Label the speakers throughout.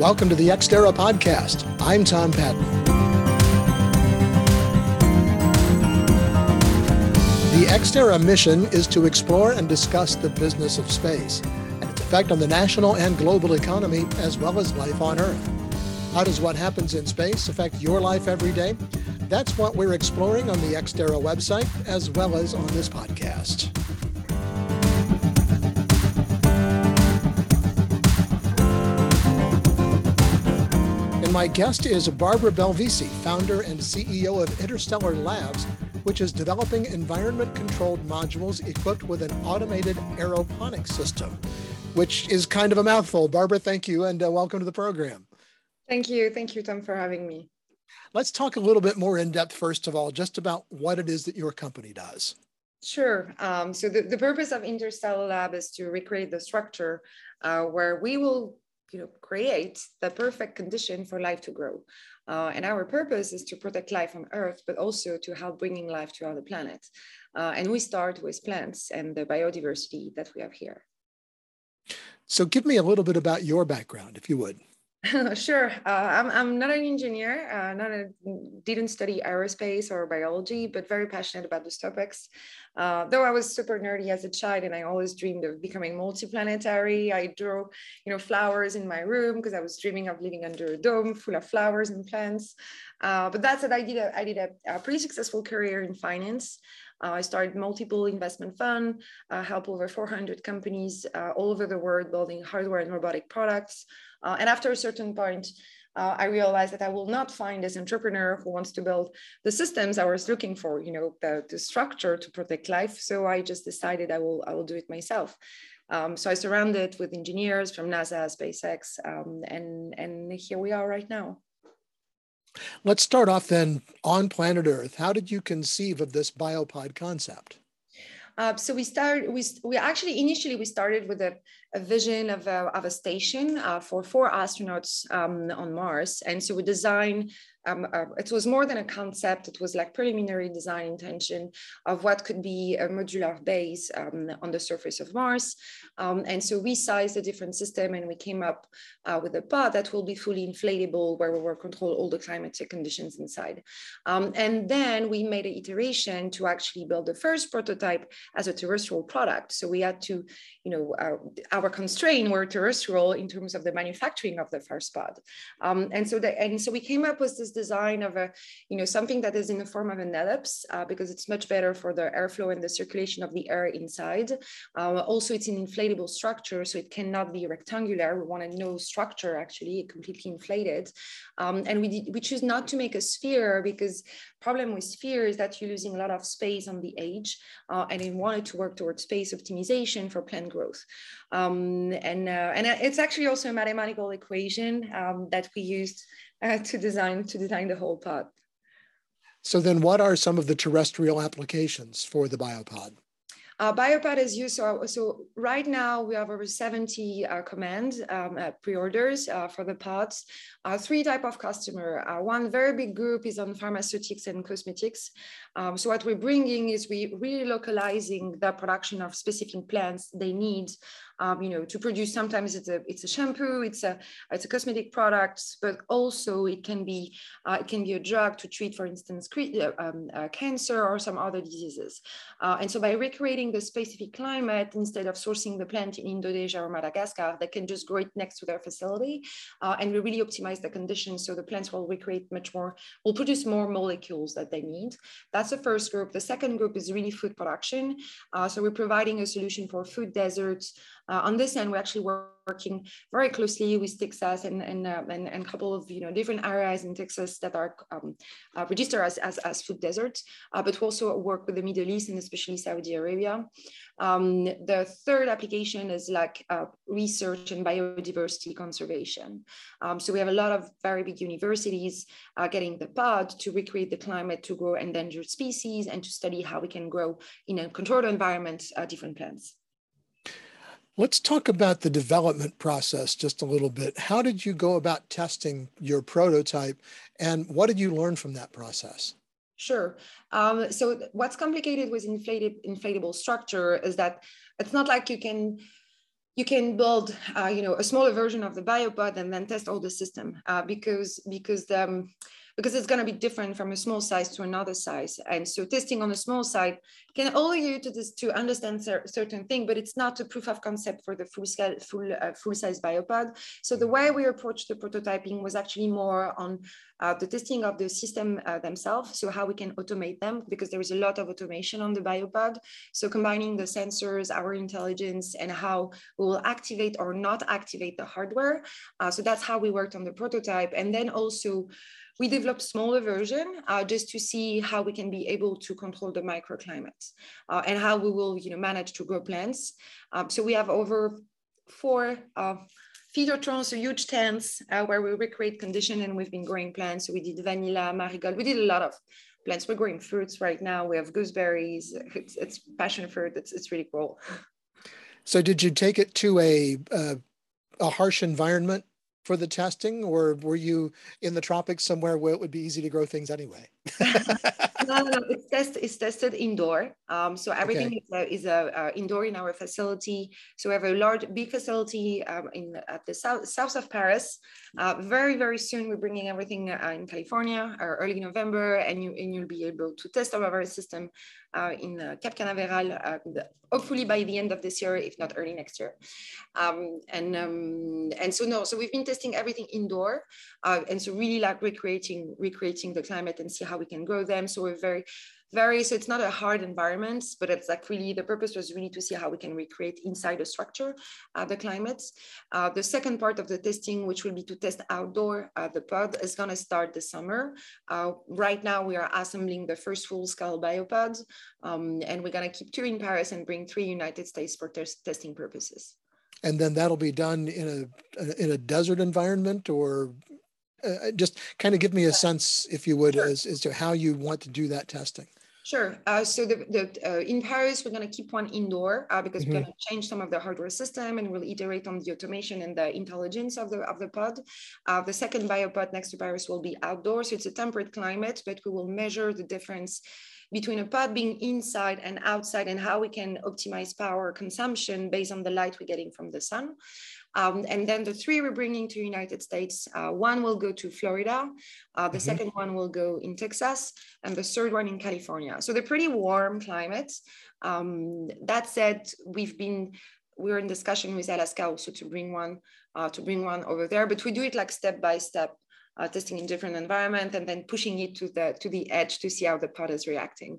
Speaker 1: Welcome to the Exterra podcast. I'm Tom Patton. The Exterra mission is to explore and discuss the business of space and its effect on the national and global economy, as well as life on Earth. How does what happens in space affect your life every day? That's what we're exploring on the Exterra website, as well as on this podcast. And my guest is Barbara Belvisi, founder and CEO of Interstellar Labs, which is developing environment controlled modules equipped with an automated aeroponic system, which is kind of a mouthful. Barbara, thank you and uh, welcome to the program.
Speaker 2: Thank you. Thank you, Tom, for having me.
Speaker 1: Let's talk a little bit more in depth, first of all, just about what it is that your company does.
Speaker 2: Sure. Um, so the, the purpose of Interstellar Lab is to recreate the structure uh, where we will you know, create the perfect condition for life to grow. Uh, and our purpose is to protect life on Earth, but also to help bringing life to other planets. Uh, and we start with plants and the biodiversity that we have here.
Speaker 1: So give me a little bit about your background, if you would.
Speaker 2: sure. Uh, I'm, I'm not an engineer, uh, not a, didn't study aerospace or biology, but very passionate about those topics. Uh, though I was super nerdy as a child and I always dreamed of becoming multiplanetary. I drew, you know, flowers in my room because I was dreaming of living under a dome full of flowers and plants. Uh, but that's it. I did a, I did a, a pretty successful career in finance. Uh, I started multiple investment fund, uh, help over 400 companies uh, all over the world building hardware and robotic products. Uh, and after a certain point, uh, I realized that I will not find this entrepreneur who wants to build the systems I was looking for, you know, the, the structure to protect life. So I just decided I will, I will do it myself. Um, so I surrounded with engineers from NASA, SpaceX, um, and, and here we are right now.
Speaker 1: Let's start off then on planet Earth. How did you conceive of this biopod concept?
Speaker 2: Uh, so we started, we, we actually initially we started with a, a vision of a, of a station uh, for four astronauts um, on Mars. And so we designed um, uh, it was more than a concept. It was like preliminary design intention of what could be a modular base um, on the surface of Mars. Um, and so we sized a different system and we came up uh, with a pod that will be fully inflatable where we will control all the climatic conditions inside. Um, and then we made an iteration to actually build the first prototype as a terrestrial product. So we had to, you know, uh, our constraint were terrestrial in terms of the manufacturing of the first pod. Um, and so the, and so we came up with this design of a, you know, something that is in the form of an ellipse uh, because it's much better for the airflow and the circulation of the air inside. Uh, also, it's an inflatable structure, so it cannot be rectangular. We wanted no structure actually, completely inflated. Um, and we, did, we choose not to make a sphere because problem with sphere is that you're losing a lot of space on the edge uh, and we wanted to work towards space optimization for plant growth. Um, and, uh, and it's actually also a mathematical equation um, that we used uh, to design to design the whole pod.
Speaker 1: So then what are some of the terrestrial applications for the biopod?
Speaker 2: Uh, Biopod is used, so, so right now we have over 70 uh, command um, uh, pre-orders uh, for the pods. Uh, three type of customer. Uh, one very big group is on pharmaceutics and cosmetics. Um, so what we're bringing is we really localizing the production of specific plants they need um, you know, to produce. Sometimes it's a it's a shampoo, it's a it's a cosmetic product, but also it can be uh, it can be a drug to treat, for instance, uh, um, uh, cancer or some other diseases. Uh, and so by recreating the specific climate instead of sourcing the plant in Indonesia or Madagascar, they can just grow it next to their facility, uh, and we really optimize the conditions so the plants will recreate much more, will produce more molecules that they need. That's the first group. The second group is really food production. Uh, so we're providing a solution for food deserts. Uh, on this end, we're actually working very closely with Texas and and uh, and, and, a couple of you know different areas in Texas that are um, uh, registered as, as, as food deserts, uh, but we also work with the Middle East and especially Saudi Arabia. Um, the third application is like uh, research and biodiversity conservation. Um, so we have a lot of very big universities uh, getting the pod to recreate the climate to grow endangered species and to study how we can grow in a controlled environment different plants.
Speaker 1: Let's talk about the development process just a little bit. How did you go about testing your prototype and what did you learn from that process?
Speaker 2: Sure. Um, so what's complicated with inflated, inflatable structure is that it's not like you can you can build, uh, you know, a smaller version of the biopod and then test all the system uh, because because the, um, because it's going to be different from a small size to another size. And so testing on a small size can allow you to, this, to understand cer certain thing, but it's not a proof of concept for the full scale, full, uh, full size biopod. So the way we approached the prototyping was actually more on uh, the testing of the system uh, themselves. So how we can automate them because there is a lot of automation on the biopod. So combining the sensors, our intelligence, and how we will activate or not activate the hardware. Uh, so that's how we worked on the prototype. And then also we developed smaller version uh, just to see how we can be able to control the microclimates uh, and how we will you know, manage to grow plants. Um, so we have over four uh, phytotrons, huge tents uh, where we recreate condition and we've been growing plants. So we did vanilla, marigold, we did a lot of plants. We're growing fruits right now. We have gooseberries, it's, it's passion fruit, it's, it's really cool.
Speaker 1: So did you take it to a, uh, a harsh environment for the testing, or were you in the tropics somewhere where it would be easy to grow things anyway?
Speaker 2: no, no, it's, test, it's tested indoor. Um, so everything okay. is, a, is a, uh, indoor in our facility. So we have a large, big facility um, in at the south, south of Paris. Uh, very, very soon we're bringing everything uh, in California, or early November, and you and you'll be able to test our system uh, in uh, Cap Canaveral, uh, hopefully by the end of this year, if not early next year. Um, and um, and so no, so we've been testing everything indoor, and so really like recreating recreating the climate and see how we can grow them. So we're very very so it's not a hard environment but it's like really the purpose was really to see how we can recreate inside the structure uh, the climates uh, the second part of the testing which will be to test outdoor uh, the pod is going to start this summer uh, right now we are assembling the first full scale biopods um, and we're going to keep two in paris and bring three united states for testing purposes
Speaker 1: and then that'll be done in a in a desert environment or uh, just kind of give me a sense, if you would, sure. as, as to how you want to do that testing.
Speaker 2: Sure. Uh, so the, the uh, in Paris, we're going to keep one indoor uh, because mm-hmm. we're going to change some of the hardware system and we'll iterate on the automation and the intelligence of the of the pod. Uh, the second biopod next to Paris will be outdoors. So it's a temperate climate, but we will measure the difference between a pod being inside and outside and how we can optimize power consumption based on the light we're getting from the sun. Um, and then the three we're bringing to the United States, uh, one will go to Florida, uh, the mm-hmm. second one will go in Texas, and the third one in California. So they're pretty warm climates. Um, that said, we've been we're in discussion with Alaska also to bring one uh, to bring one over there, but we do it like step by step. Uh, testing in different environment and then pushing it to the to the edge to see how the pod is reacting.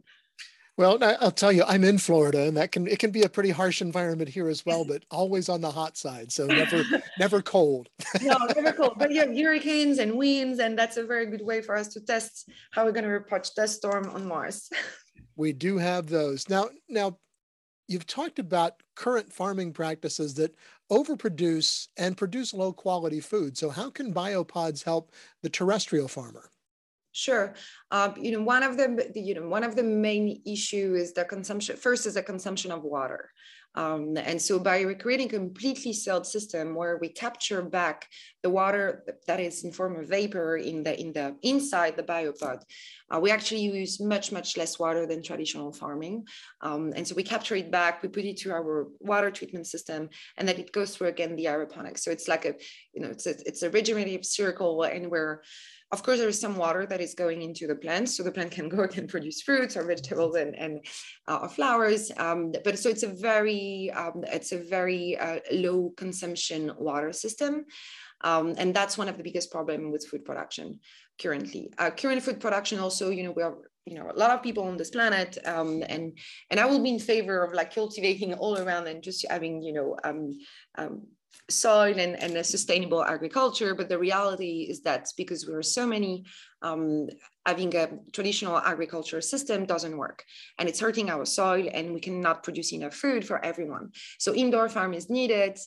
Speaker 1: Well, I'll tell you, I'm in Florida, and that can it can be a pretty harsh environment here as well, but always on the hot side, so never never cold.
Speaker 2: no, never cold. But you have hurricanes and winds, and that's a very good way for us to test how we're going to approach dust storm on Mars.
Speaker 1: we do have those now. Now, you've talked about current farming practices that overproduce and produce low quality food. So, how can biopods help the terrestrial farmer?
Speaker 2: Sure. Um, you know, one of the, you know, one of the main issue is the consumption. First is the consumption of water. Um, and so by recreating a completely sealed system where we capture back the water that is in form of vapor in the in the inside the biopod, uh, we actually use much much less water than traditional farming. Um, and so we capture it back, we put it to our water treatment system, and then it goes through again the aeroponics. So it's like a you know it's a, it's a regenerative circle, and we're of course, there is some water that is going into the plant, so the plant can go and produce fruits or vegetables and, and uh, or flowers. Um, but so it's a very um, it's a very uh, low consumption water system, um, and that's one of the biggest problem with food production currently. Uh, current food production also, you know, we are you know a lot of people on this planet um, and and i will be in favor of like cultivating all around and just having you know um, um, soil and, and a sustainable agriculture. But the reality is that because we are so many, um, having a traditional agriculture system doesn't work and it's hurting our soil and we cannot produce enough food for everyone. So indoor farm is needed.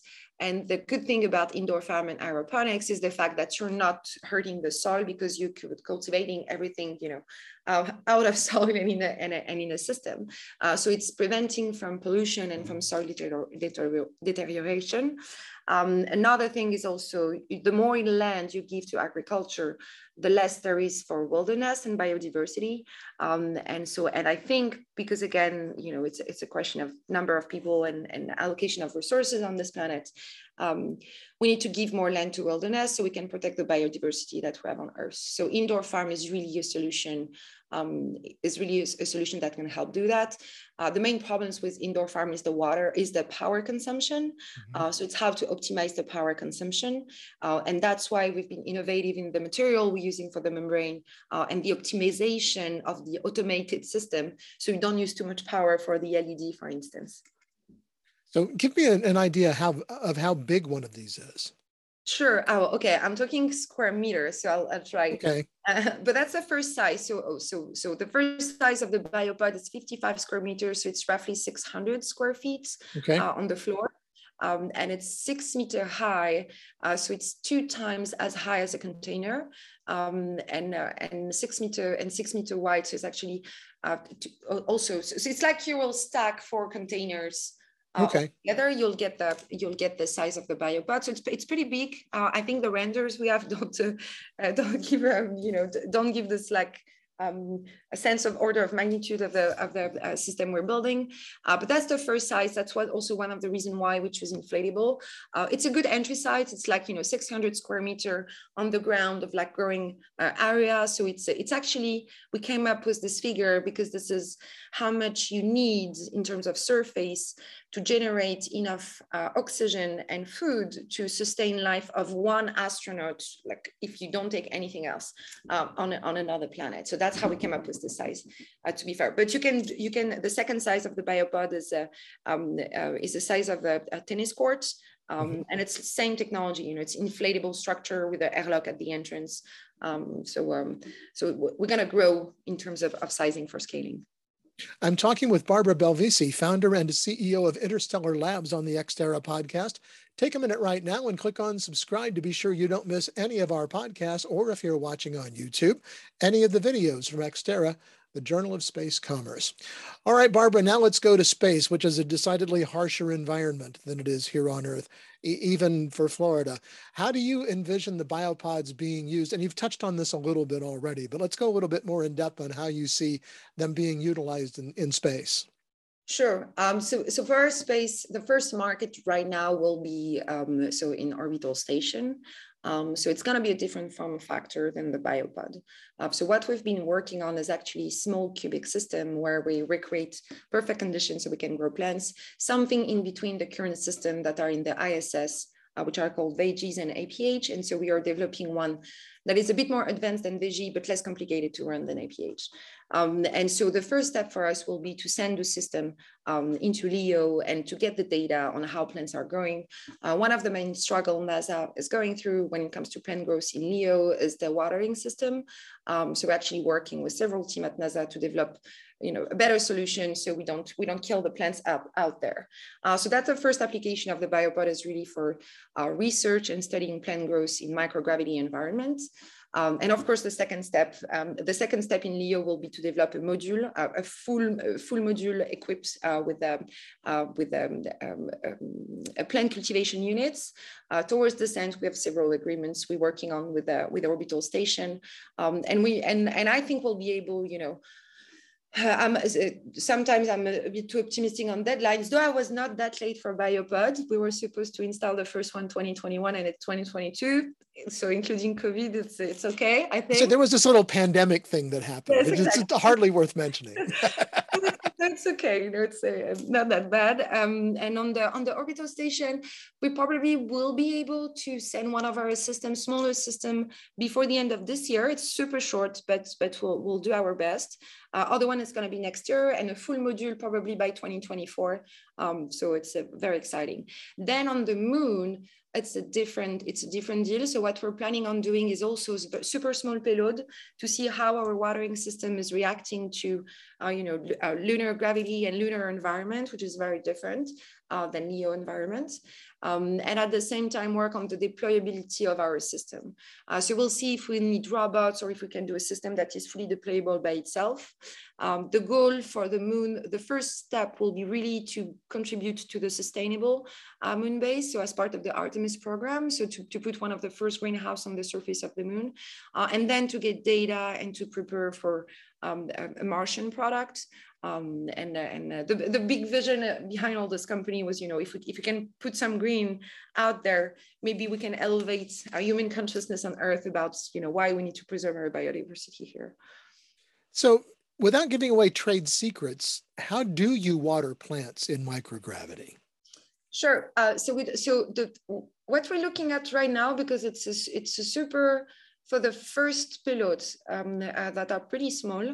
Speaker 2: And the good thing about indoor farm and aeroponics is the fact that you're not hurting the soil because you're cultivating everything, you know, uh, out of soil and in a, and, a, and in a system. Uh, so it's preventing from pollution and from soil deterioration. Um, another thing is also the more land you give to agriculture, the less there is for wilderness and biodiversity. Um, and so, and I think because again, you know, it's, it's a question of number of people and, and allocation of resources on this planet. Um, we need to give more land to wilderness so we can protect the biodiversity that we have on Earth. So indoor farm is really a solution um, is really a, a, solution that can help do that. Uh, the main problems with indoor farm is the water, is the power consumption. Mm-hmm. Uh, so it's how to optimize the power consumption. Uh, and that's why we've been innovative in the material we're using for the membrane uh, and the optimization of the automated system. So you don't use too much power for the LED, for instance.
Speaker 1: So give me an, an idea how, of how big one of these is.
Speaker 2: Sure. Oh, okay. I'm talking square meters, so I'll, I'll try.
Speaker 1: Okay.
Speaker 2: Uh, but that's the first size. So, oh, so, so the first size of the biopod is 55 square meters. So it's roughly 600 square feet
Speaker 1: okay. uh,
Speaker 2: on the floor. Um, and it's six meter high. Uh, so it's two times as high as a container. Um, and, uh, and six meter and six meter wide. So it's actually uh, also, so, so it's like you will stack four containers
Speaker 1: uh, okay.
Speaker 2: Together, you'll get the you'll get the size of the bio biopod. So it's, it's pretty big. Uh, I think the renders we have don't uh, don't give um, you know don't give this like um, a sense of order of magnitude of the of the uh, system we're building. Uh, but that's the first size. That's what also one of the reason why we choose inflatable. Uh, it's a good entry size. It's like you know 600 square meter on the ground of like growing uh, area. So it's it's actually we came up with this figure because this is how much you need in terms of surface to generate enough uh, oxygen and food to sustain life of one astronaut, like if you don't take anything else um, on, on another planet. So that's how we came up with the size, uh, to be fair. But you can, you can. the second size of the biopod is, uh, um, uh, is the size of a, a tennis court. Um, mm-hmm. and it's the same technology, you know, it's inflatable structure with an airlock at the entrance. Um, so, um, so we're going to grow in terms of, of sizing for scaling.
Speaker 1: I'm talking with Barbara Belvisi, founder and CEO of Interstellar Labs on the Exterra podcast. Take a minute right now and click on subscribe to be sure you don't miss any of our podcasts, or if you're watching on YouTube, any of the videos from Exterra the Journal of Space Commerce. All right, Barbara, now let's go to space, which is a decidedly harsher environment than it is here on Earth, e- even for Florida. How do you envision the biopods being used? And you've touched on this a little bit already, but let's go a little bit more in depth on how you see them being utilized in, in space.
Speaker 2: Sure. Um, so, so for our space, the first market right now will be um, so in orbital station. Um, so it's going to be a different form factor than the biopod. Uh, so what we've been working on is actually small cubic system where we recreate perfect conditions so we can grow plants, something in between the current system that are in the ISS, uh, which are called Veggies and APH. And so we are developing one that is a bit more advanced than Veggie, but less complicated to run than APH. Um, and so the first step for us will be to send the system um, into LEO and to get the data on how plants are growing. Uh, one of the main struggle NASA is going through when it comes to plant growth in LEO is the watering system. Um, so we're actually working with several team at NASA to develop you know, a better solution so we don't we don't kill the plants up out there. Uh, so that's the first application of the biopod is really for uh, research and studying plant growth in microgravity environments. Um, and of course, the second step, um, the second step in LEO will be to develop a module, uh, a full a full module equipped uh, with um, uh, with um, um, um, a plant cultivation units. Uh, towards this end, we have several agreements we're working on with the with the orbital station, and we and and I think we'll be able, you know, I'm, uh, sometimes I'm a bit too optimistic on deadlines, though I was not that late for Biopod. We were supposed to install the first one 2021 and it's 2022. So including COVID, it's, it's okay, I think.
Speaker 1: So there was this little pandemic thing that happened. Yes, exactly. It's hardly worth mentioning.
Speaker 2: That's okay, you know, it's uh, not that bad. Um, and on the on the orbital station, we probably will be able to send one of our systems, smaller system, before the end of this year. It's super short, but but we'll we'll do our best. Uh, other one is going to be next year, and a full module probably by 2024. Um, so it's uh, very exciting. Then on the moon, it's a different it's a different deal. So what we're planning on doing is also super small payload to see how our watering system is reacting to uh, you know uh, lunar gravity and lunar environment which is very different uh, than LEO environments. Um, and at the same time work on the deployability of our system. Uh, so we'll see if we need robots or if we can do a system that is fully deployable by itself. Um, the goal for the moon, the first step will be really to contribute to the sustainable uh, moon base. So as part of the Artemis program, so to, to put one of the first greenhouse on the surface of the moon, uh, and then to get data and to prepare for um, a Martian product. Um, and uh, and uh, the, the big vision uh, behind all this company was, you know, if we, if we can put some green out there, maybe we can elevate our human consciousness on Earth about, you know, why we need to preserve our biodiversity here.
Speaker 1: So without giving away trade secrets, how do you water plants in microgravity?
Speaker 2: Sure. Uh, so we, so the what we're looking at right now because it's a, it's a super for the first pilots um, uh, that are pretty small,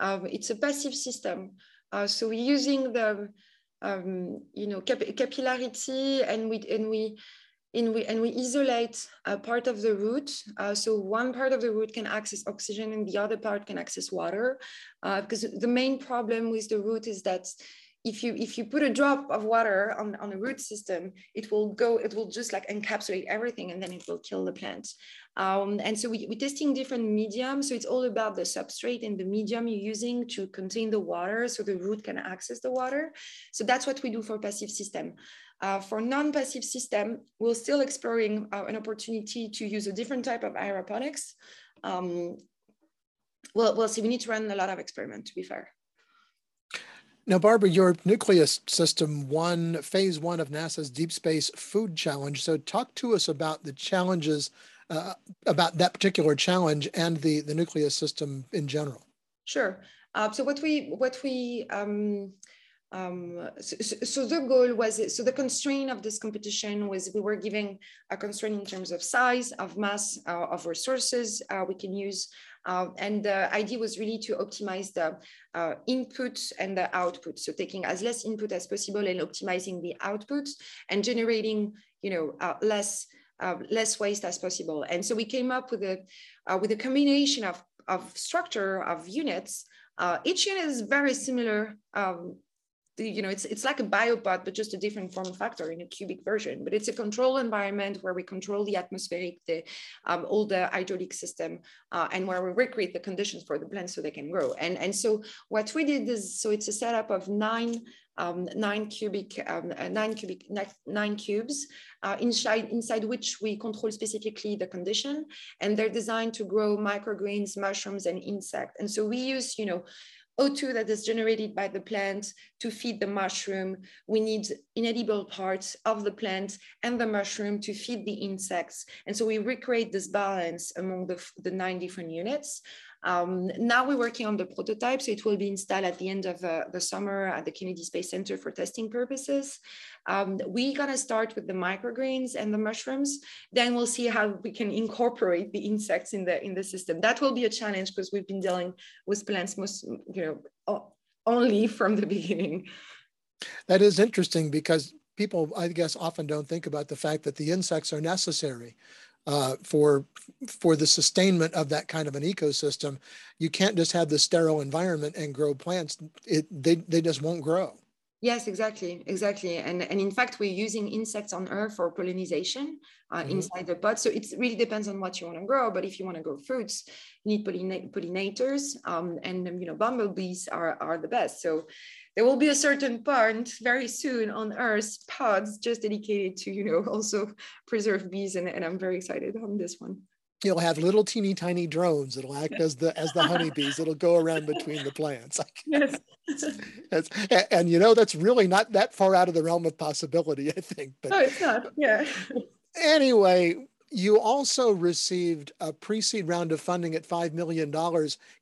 Speaker 2: um, it's a passive system. Uh, so we're using the, um, you know, cap capillarity and we, and we, and we, and we isolate a part of the root. Uh, so one part of the root can access oxygen and the other part can access water. Uh, because the main problem with the root is that if you if you put a drop of water on, on a root system, it will go, it will just like encapsulate everything and then it will kill the plant. Um, and so we, we're testing different mediums. So it's all about the substrate and the medium you're using to contain the water so the root can access the water. So that's what we do for passive system. Uh, for non-passive system, we're still exploring uh, an opportunity to use a different type of aeroponics. Um, well, we'll see, we need to run a lot of experiment to be fair.
Speaker 1: Now, Barbara, your nucleus system won phase one of NASA's Deep Space Food Challenge. So, talk to us about the challenges, uh, about that particular challenge and the, the nucleus system in general.
Speaker 2: Sure. Uh, so, what we what we um, um, so, so, the goal was so the constraint of this competition was we were giving a constraint in terms of size, of mass, uh, of resources uh, we can use, uh, and the idea was really to optimize the uh, input and the output. So taking as less input as possible and optimizing the output and generating, you know, uh, less uh, less waste as possible. And so we came up with a uh, with a combination of of structure of units. Uh, each unit is very similar um, you know, it's, it's like a biopod, but just a different form factor in a cubic version. But it's a control environment where we control the atmospheric, the, um, all the hydraulic system, uh, and where we recreate the conditions for the plants so they can grow. And, and so what we did is, so it's a setup of nine um, nine cubic, um, uh, nine cubic, nine cubes, uh, inside, inside which we control specifically the condition, and they're designed to grow microgreens, mushrooms, and insects. And so we use, you know, O2 that is generated by the plant to feed the mushroom. We need inedible parts of the plant and the mushroom to feed the insects. And so we recreate this balance among the, the nine different units. Um, now we're working on the prototype, so it will be installed at the end of uh, the summer at the Kennedy Space Center for testing purposes. Um, we're gonna start with the microgreens and the mushrooms. Then we'll see how we can incorporate the insects in the in the system. That will be a challenge because we've been dealing with plants most, you know, only from the beginning.
Speaker 1: That is interesting because people, I guess, often don't think about the fact that the insects are necessary uh, for for the sustainment of that kind of an ecosystem. You can't just have the sterile environment and grow plants. It they they just won't grow.
Speaker 2: Yes, exactly, exactly. And and in fact, we're using insects on Earth for pollination uh, mm-hmm. inside the pot. So it really depends on what you want to grow. But if you want to grow fruits, you need pollina- pollinators, um, and you know bumblebees are are the best. So there will be a certain part very soon on Earth, pods just dedicated to, you know, also preserve bees. And, and I'm very excited on this one.
Speaker 1: You'll have little teeny tiny drones that'll act as the as the honeybees that'll go around between the plants.
Speaker 2: yes.
Speaker 1: and, and, you know that's really not that far out of the realm of possibility, I think.
Speaker 2: But no, it's not. Yeah.
Speaker 1: Anyway, you also received a pre-seed round of funding at $5 million.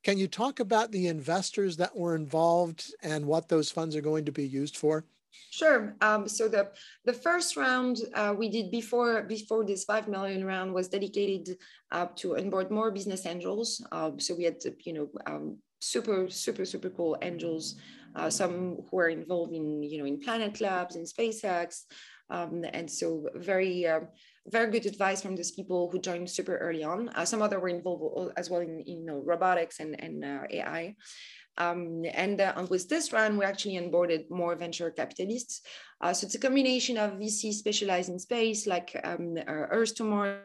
Speaker 1: Can you talk about the investors that were involved and what those funds are going to be used for?
Speaker 2: Sure. Um, so the the first round uh, we did before before this five million round was dedicated uh, to onboard more business angels. Uh, so we had you know um, super super super cool angels, uh, some who are involved in you know in Planet Labs and SpaceX, um, and so very uh, very good advice from those people who joined super early on. Uh, some other were involved as well in, in you know, robotics and, and uh, AI. Um, and, uh, and, with this round, we actually onboarded more venture capitalists. Uh, so it's a combination of VC specialized in space, like um, Earth to Mars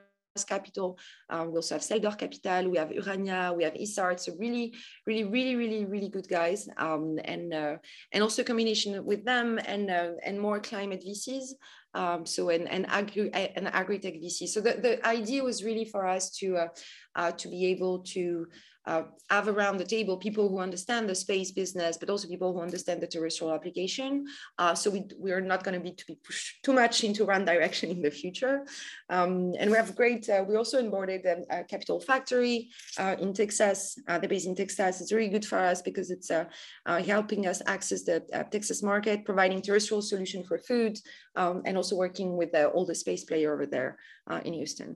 Speaker 2: Capital. Uh, we also have Seldor Capital. We have Urania. We have Isart. So really, really, really, really, really good guys. Um, and uh, and also combination with them and uh, and more climate VCs. Um, so an, and agri and agri-tech VC. So the, the idea was really for us to uh, uh, to be able to uh, have around the table people who understand the space business, but also people who understand the terrestrial application. Uh, so we, we are not going to be to be pushed too much into one direction in the future. Um, and we have great, uh, we also onboarded a, a Capital Factory uh, in Texas. Uh, the base in Texas is really good for us because it's uh, helping us access the Texas market, providing terrestrial solution for food, um, and also working with all the space player over there in Houston.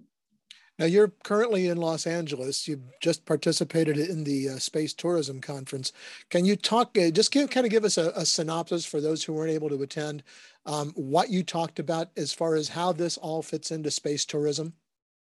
Speaker 1: Now, you're currently in Los Angeles. You've just participated in the uh, Space Tourism Conference. Can you talk, uh, just give, kind of give us a, a, synopsis for those who weren't able to attend, um, what you talked about as far as how this all fits into space tourism?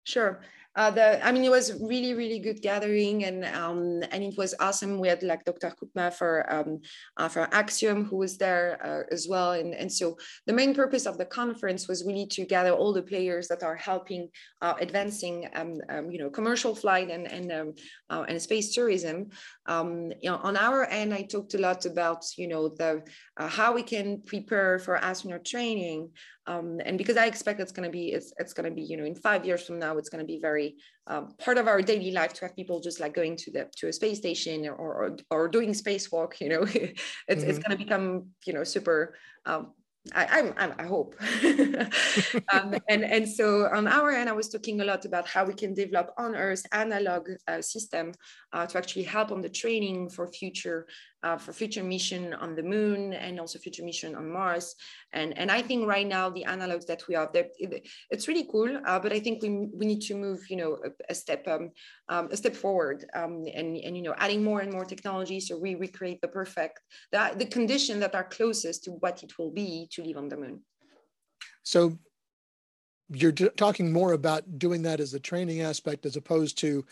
Speaker 2: Sure uh, the, I mean, it was really, really good gathering, and um, and it was awesome. We had like Dr. Koopma for um, uh, for Axiom, who was there uh, as well, and and so the main purpose of the conference was really to gather all the players that are helping uh, advancing, um, um, you know, commercial flight and and um, uh, and space tourism. Um, you know, on our end, I talked a lot about you know the how we can prepare for astronaut training, um, and because I expect it's going to be it's, it's going to be you know in five years from now it's going to be very um, part of our daily life to have people just like going to the to a space station or or, or doing spacewalk you know it's, mm-hmm. it's going to become you know super um, I, I'm, i hope. um, and, and so on our end, I was talking a lot about how we can develop on Earth analog uh, system uh, to actually help on the training for future uh, for future mission on the moon and also future mission on Mars. And, and I think right now the analogs that we have, it's really cool, uh, but I think we, we need to move, you know, a, a step um, um, a step forward um, and, and, you know, adding more and more technology so we recreate the perfect, the, the condition that are closest to what it will be to live on the moon.
Speaker 1: So you're talking more about doing that as a training aspect as opposed to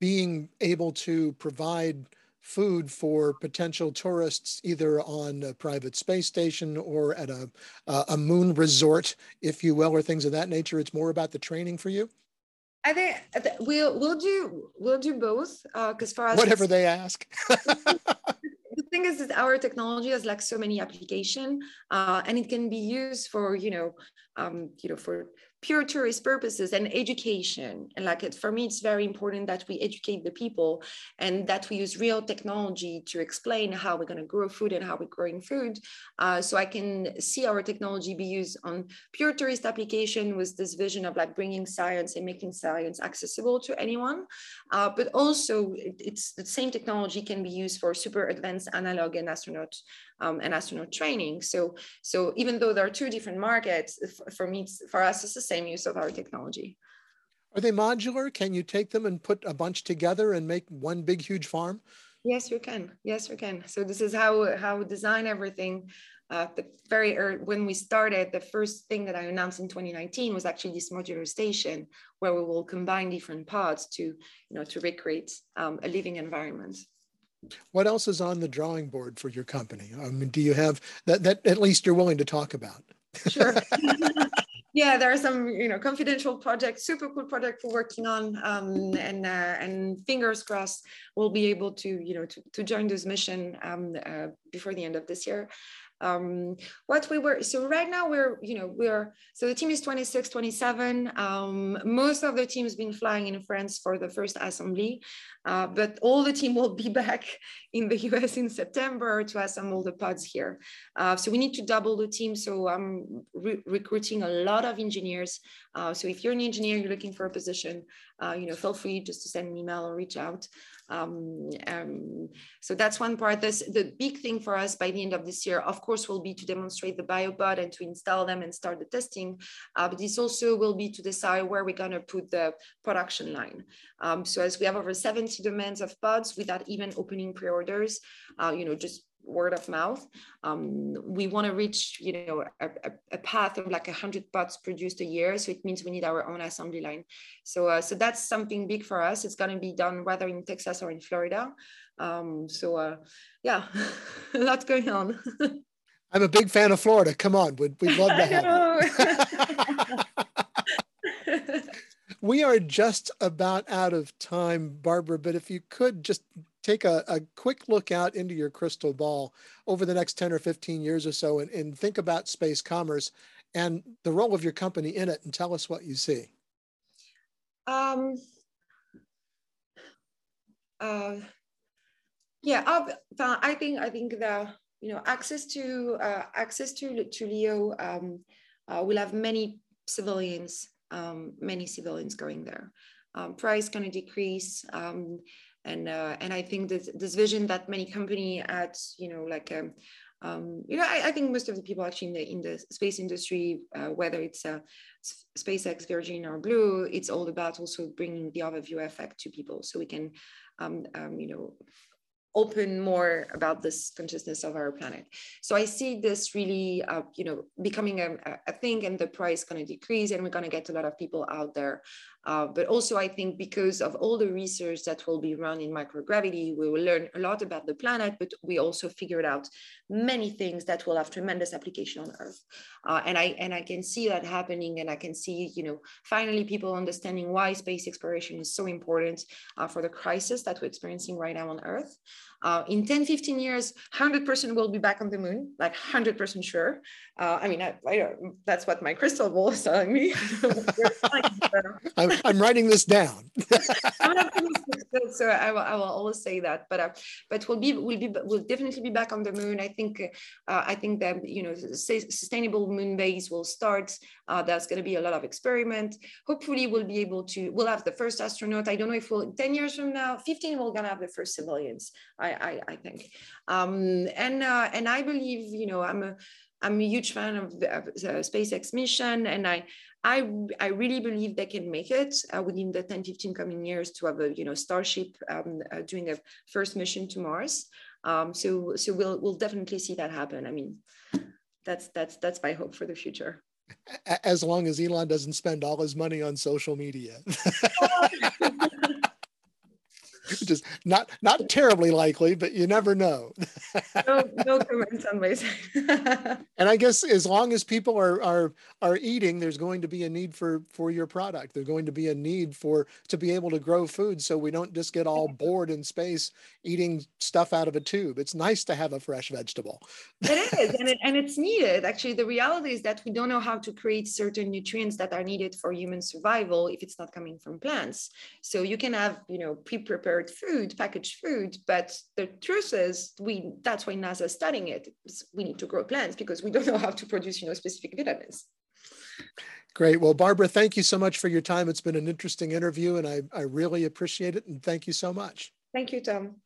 Speaker 1: being able to provide food for potential tourists either on a private space station or at a, a moon resort, if you will, or things of that nature. It's more about the training for you.
Speaker 2: I think we'll we'll do we'll do both because uh, for us
Speaker 1: whatever they ask.
Speaker 2: the thing is that our technology has like so many application uh, and it can be used for you know um, you know for pure tourist purposes and education. And like it, for me, it's very important that we educate the people and that we use real technology to explain how we're going to grow food and how we're growing food. Uh, so I can see our technology be used on pure tourist application with this vision of like bringing science and making science accessible to anyone. Uh, but also it, it's the same technology can be used for super advanced analog and astronaut um, and astronaut training. So, so even though there are two different markets, for me, for us, it's the same use of our technology.
Speaker 1: Are they modular? Can you take them and put a bunch together and make one big, huge farm?
Speaker 2: Yes, you can. Yes, you can. So this is how how we design everything. Uh, the very early, when we started, the first thing that I announced in 2019 was actually this modular station where we will combine different pods to, you know, to recreate um, a living environment.
Speaker 1: What else is on the drawing board for your company? I mean, do you have that, that at least you're willing to talk about?
Speaker 2: Sure. yeah, there are some, you know, confidential projects, super cool project we're working on, um, and uh, and fingers crossed we'll be able to, you know, to, to join this mission um, uh, before the end of this year um, what we were so right now we're you know we're so the team is 26 27 um, most of the team's been flying in france for the first assembly uh, but all the team will be back in the us in september to assemble the pods here. Uh, so we need to double the team. So i'm re recruiting a lot of engineers. Uh, so if you're an engineer you're looking for a position uh, you know feel free just to send an email or reach out um, um, so that's one part. This, the big thing for us by the end of this year, of course, will be to demonstrate the biopod and to install them and start the testing. Uh, but this also will be to decide where we're going to put the production line. Um, so as we have over 70 demands of pods without even opening pre-orders, uh, you know, just word of mouth. Um, we want to reach, you know, a, a, path of like 100 pots produced a year. So it means we need our own assembly line. So, uh, so that's something big for us. It's going to be done whether in Texas or in Florida. Um, so, uh, yeah, a lot going on.
Speaker 1: I'm a big fan of Florida. Come on, we'd, we'd love to have you. we are just about out of time, Barbara, but if you could just take a, a quick look out into your crystal ball over the next 10 or 15 years or so and, and think about space commerce and the role of your company in it and tell us what you see. Um,
Speaker 2: uh, yeah, I think I think the you know access to uh, access to to Leo um, uh, will have many civilians um, many civilians going there. Um, price going to decrease. Um, and uh, and I think that this vision that many company at you know like um, um, you know I, I, think most of the people actually in the in the space industry uh, whether it's uh, SpaceX, Virgin, or Blue, it's all about also bringing the overview effect to people so we can um, um, you know open more about this consciousness of our planet. So I see this really, uh, you know, becoming a, a thing and the price going to decrease and we're going to get a lot of people out there uh, but also, I think because of all the research that will be run in microgravity, we will learn a lot about the planet, but we also figured out many things that will have tremendous application on Earth. Uh, and I and I can see that happening, and I can see, you know, finally people understanding why space exploration is so important uh, for the crisis that we're experiencing right now on Earth. Uh, in 10, 15 years, 100% will be back on the moon, like 100% sure. Uh, I mean, I, I that's what my crystal ball is telling me.
Speaker 1: I'm, I'm, writing this down.
Speaker 2: so I will, I will always say that. But uh, but we'll be we'll be we'll definitely be back on the moon. I think uh, I think that you know sustainable moon base will start. Uh, there's going to be a lot of experiment. Hopefully, we'll be able to. We'll have the first astronaut. I don't know if we'll 10 years from now, 15, we're going to have the first civilians. I I, I think. Um, and uh, and I believe you know I'm a I'm a huge fan of the, of the SpaceX mission, and I, I, I really believe they can make it uh, within the 10, 15 coming years to have a, you know, Starship um, uh, doing a first mission to Mars. Um, so, so we'll, we'll definitely see that happen. I mean, that's, that's, that's my hope for the future.
Speaker 1: As long as Elon doesn't spend all his money on social media. which is not not terribly likely, but you never know.
Speaker 2: no, no comments on my side.
Speaker 1: and I guess as long as people are are are eating, there's going to be a need for for your product. There's going to be a need for to be able to grow food, so we don't just get all bored in space eating stuff out of a tube. It's nice to have a fresh vegetable.
Speaker 2: it is, and it, and it's needed. Actually, the reality is that we don't know how to create certain nutrients that are needed for human survival if it's not coming from plants. So you can have you know pre-prepared food, packaged food. But the truth is, we that's why NASA is studying it. We need to grow plants because we don't know how to produce, you know, specific vitamins.
Speaker 1: Great. Well, Barbara, thank you so much for your time. It's been an interesting interview, and I, I really appreciate it. And thank you so much.
Speaker 2: Thank you, Tom.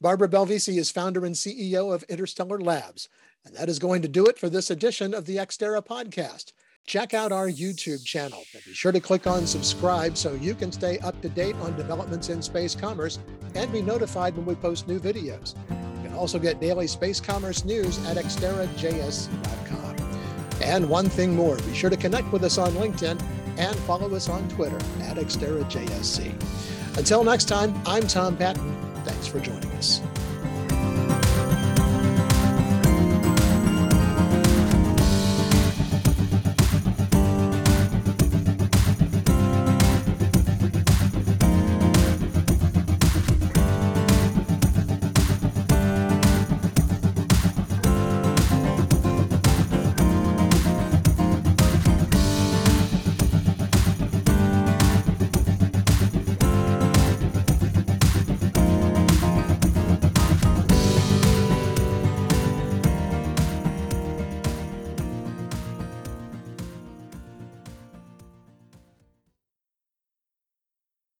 Speaker 1: Barbara Belvisi is founder and CEO of Interstellar Labs. And that is going to do it for this edition of the Exterra podcast check out our YouTube channel and be sure to click on subscribe so you can stay up to date on developments in space commerce and be notified when we post new videos. You can also get daily space commerce news at exterrajs.com. And one thing more, be sure to connect with us on LinkedIn and follow us on Twitter at exterrajsc. Until next time, I'm Tom Patton. Thanks for joining us.